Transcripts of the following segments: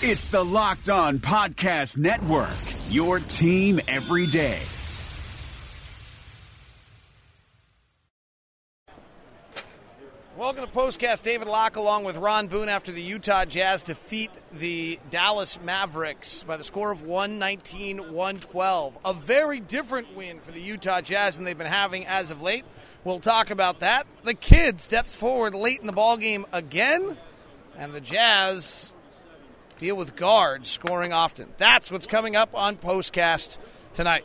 It's the Locked On Podcast Network, your team every day. Welcome to Postcast. David Locke along with Ron Boone after the Utah Jazz defeat the Dallas Mavericks by the score of 119 112. A very different win for the Utah Jazz than they've been having as of late. We'll talk about that. The kid steps forward late in the ball game again, and the Jazz deal with guards scoring often. That's what's coming up on Postcast tonight.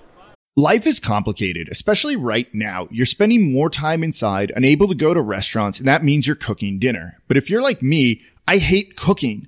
Life is complicated, especially right now. You're spending more time inside, unable to go to restaurants, and that means you're cooking dinner. But if you're like me, I hate cooking.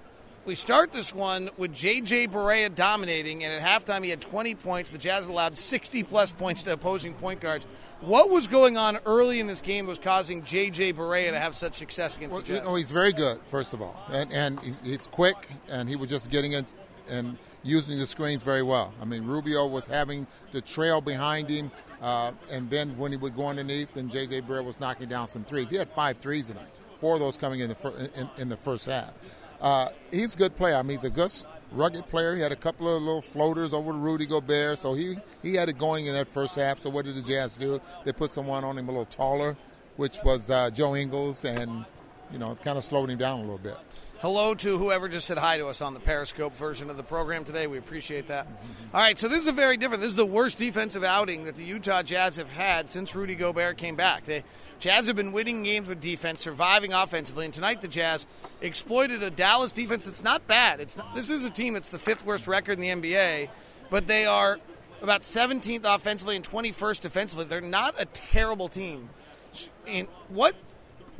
we start this one with J.J. Barea dominating, and at halftime he had 20 points. The Jazz allowed 60 plus points to opposing point guards. What was going on early in this game that was causing J.J. Barea to have such success against well, the Jazz? You know, he's very good, first of all, and, and he's quick, and he was just getting in and using the screens very well. I mean, Rubio was having the trail behind him, uh, and then when he would go underneath, then J.J. Barea was knocking down some threes. He had five threes tonight, four of those coming in the, fir- in, in the first half. Uh, he's a good player. I mean, he's a good, rugged player. He had a couple of little floaters over to Rudy Gobert, so he, he had it going in that first half. So what did the Jazz do? They put someone on him a little taller, which was uh, Joe Ingles, and you know, kind of slowed him down a little bit. Hello to whoever just said hi to us on the Periscope version of the program today. We appreciate that. Mm-hmm. All right, so this is a very different. This is the worst defensive outing that the Utah Jazz have had since Rudy Gobert came back. The Jazz have been winning games with defense, surviving offensively, and tonight the Jazz exploited a Dallas defense that's not bad. It's not, this is a team that's the fifth worst record in the NBA, but they are about 17th offensively and 21st defensively. They're not a terrible team. And what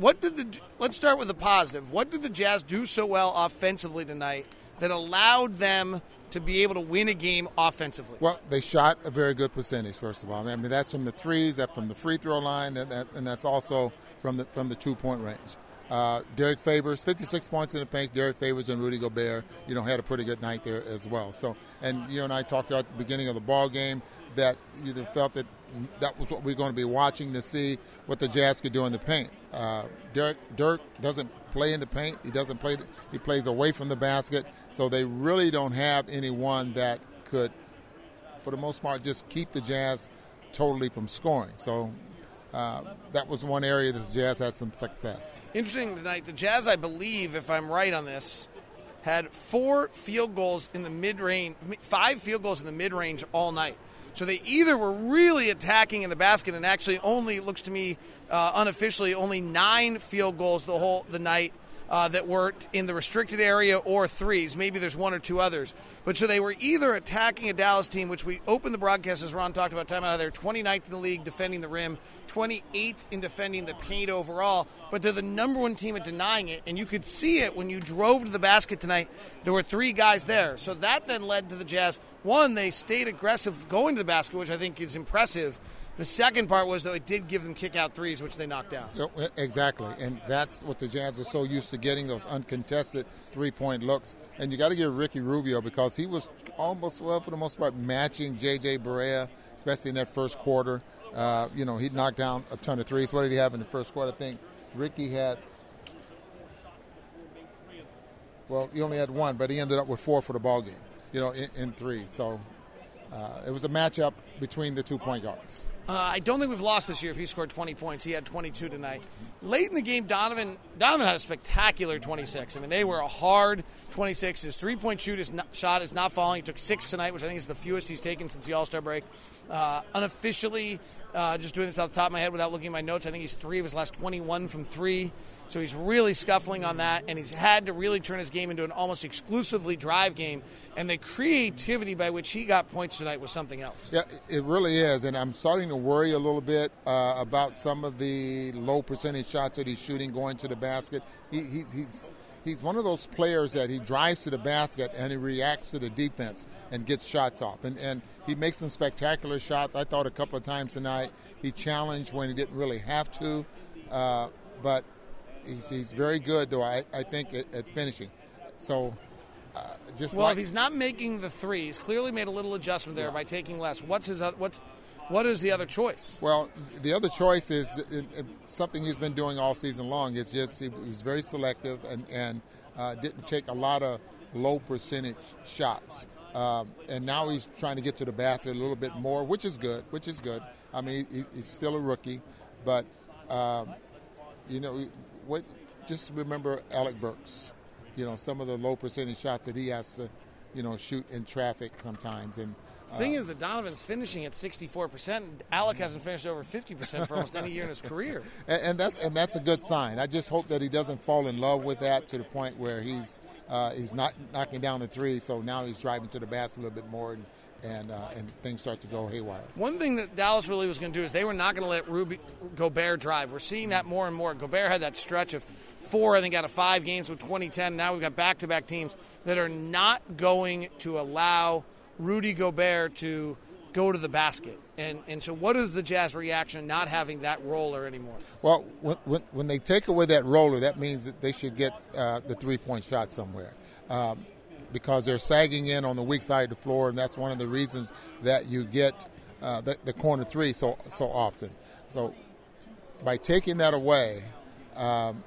what did the let's start with the positive. What did the Jazz do so well offensively tonight that allowed them to be able to win a game offensively? Well, they shot a very good percentage. First of all, I mean that's from the threes, that from the free throw line, and, that, and that's also from the from the two point range. Uh, Derrick Favors, 56 points in the paint. Derrick Favors and Rudy Gobert, you know, had a pretty good night there as well. So, and you and I talked about at the beginning of the ball game that you felt that that was what we are going to be watching to see what the Jazz could do in the paint. Uh, Dirk, Dirk doesn't play in the paint. He doesn't play. He plays away from the basket. So they really don't have anyone that could, for the most part, just keep the Jazz totally from scoring. So uh, that was one area that the Jazz had some success. Interesting tonight. The Jazz, I believe, if I'm right on this, had four field goals in the mid range, five field goals in the mid range all night. So they either were really attacking in the basket, and actually only looks to me uh, unofficially only nine field goals the whole the night uh, that were in the restricted area or threes. Maybe there's one or two others. But so they were either attacking a Dallas team, which we opened the broadcast as Ron talked about time out of there, 29th in the league defending the rim, 28th in defending the paint overall. But they're the number one team at denying it, and you could see it when you drove to the basket tonight. There were three guys there, so that then led to the Jazz. One, they stayed aggressive going to the basket, which I think is impressive. The second part was though it did give them kick out threes, which they knocked down. Exactly, and that's what the Jazz are so used to getting those uncontested three point looks. And you got to give Ricky Rubio because he was almost well for the most part matching J.J. Barea, especially in that first quarter. Uh, you know, he knocked down a ton of threes. What did he have in the first quarter? I think Ricky had. Well, he only had one, but he ended up with four for the ball game. You know, in, in three. So uh, it was a matchup between the two point guards. Uh, I don't think we've lost this year if he scored 20 points. He had 22 tonight. Late in the game, Donovan Donovan had a spectacular 26. I mean, they were a hard 26. His three point shoot is not, shot is not falling. He took six tonight, which I think is the fewest he's taken since the All Star break. Uh, unofficially, uh, just doing this off the top of my head without looking at my notes, I think he's three of his last 21 from three. So he's really scuffling on that, and he's had to really turn his game into an almost exclusively drive game. And the creativity by which he got points tonight was something else. Yeah, it really is, and I'm starting to worry a little bit uh, about some of the low percentage shots that he's shooting going to the basket. He, he's, he's he's one of those players that he drives to the basket and he reacts to the defense and gets shots off. And, and he makes some spectacular shots. I thought a couple of times tonight he challenged when he didn't really have to. Uh, but he's, he's, very good, though, I, I think, at, at finishing. So uh, just well, like, if he's not making the three, he's clearly made a little adjustment there yeah. by taking less. What's his what's what is the other choice? Well, the other choice is something he's been doing all season long. It's just he was very selective and, and uh, didn't take a lot of low percentage shots. Um, and now he's trying to get to the basket a little bit more, which is good. Which is good. I mean, he, he's still a rookie, but um, you know, what? Just remember Alec Burks. You know, some of the low percentage shots that he has to, you know, shoot in traffic sometimes, and the thing is that Donovan's finishing at 64%. Alec hasn't finished over 50% for almost any year in his career. And, and, that's and that's a good sign. I just hope that he doesn't fall in love with that to the point where he's uh, he's not knocking down the three. So now he's driving to the basket a little bit more and. And, uh, and things start to go haywire. One thing that Dallas really was going to do is they were not going to let Rudy Gobert drive. We're seeing that more and more. Gobert had that stretch of four, I think, out of five games with 2010. Now we've got back-to-back teams that are not going to allow Rudy Gobert to go to the basket. And, and so, what is the Jazz reaction not having that roller anymore? Well, when, when they take away that roller, that means that they should get uh, the three point shot somewhere. Um, because they're sagging in on the weak side of the floor, and that's one of the reasons that you get uh, the, the, corner three so so often. So, by taking that away, um,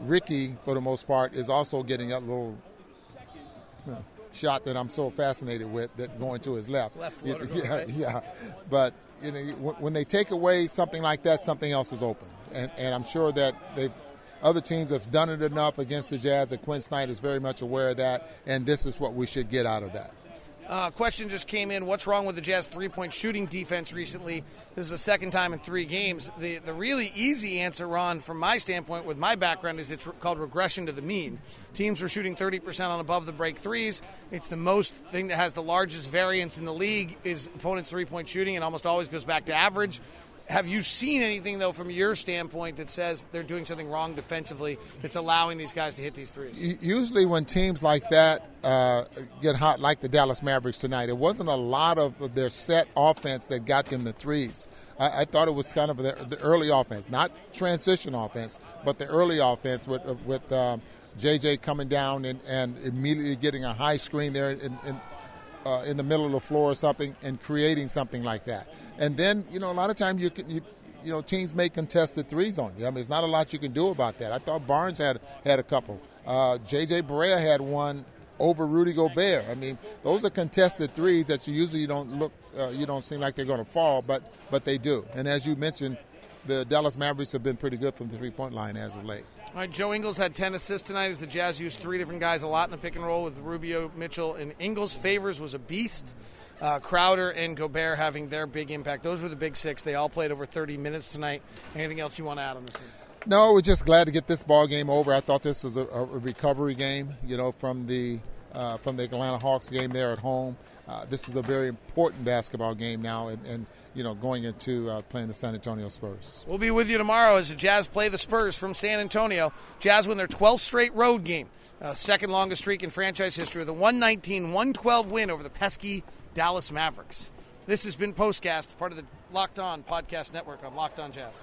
Ricky, for the most part, is also getting that little. You shot that I'm so fascinated with that going to his left. Left yeah, right? yeah. But you know, when they take away something like that, something else is open, and and I'm sure that they've other teams have done it enough against the Jazz that Quin Snyder is very much aware of that, and this is what we should get out of that. Uh, question just came in. What's wrong with the Jazz three point shooting defense recently? This is the second time in three games. The, the really easy answer, Ron, from my standpoint, with my background, is it's called regression to the mean. Teams were shooting 30% on above the break threes. It's the most thing that has the largest variance in the league is opponents' three point shooting. It almost always goes back to average have you seen anything though from your standpoint that says they're doing something wrong defensively that's allowing these guys to hit these threes? Usually, when teams like that uh, get hot, like the Dallas Mavericks tonight, it wasn't a lot of their set offense that got them the threes. I, I thought it was kind of the, the, early offense, not transition offense, but the early offense with with um, JJ coming down and, and immediately getting a high screen there in, in, uh, in the middle of the floor or something and creating something like that. And then, you know, a lot of times you can, you, you know, teams make contested threes on you. I mean, there's not a lot you can do about that. I thought Barnes had had a couple. Uh, J.J. Barea had one over Rudy Gobert. I mean, those are contested threes that you usually don't look, uh, you don't seem like they're going to fall, but but they do. And as you mentioned, the Dallas Mavericks have been pretty good from the three point line as of late. All right, Joe Ingles had 10 assists tonight as the Jazz used three different guys a lot in the pick and roll with Rubio, Mitchell, and Ingles. Favors was a beast uh, Crowder and Gobert having their big impact. Those were the big six. They all played over 30 minutes tonight. Anything else you want to add on this one? No, we're just glad to get this ball game over. I thought this was a, a recovery game, you know, from the uh, from the Atlanta Hawks game there at home. Uh, this is a very important basketball game now, and, and you know, going into uh, playing the San Antonio Spurs. We'll be with you tomorrow as the Jazz play the Spurs from San Antonio. Jazz win their 12th straight road game, uh, second longest streak in franchise history, with a 119-112 win over the pesky Dallas Mavericks. This has been Postcast, part of the Locked On Podcast Network on Locked On Jazz.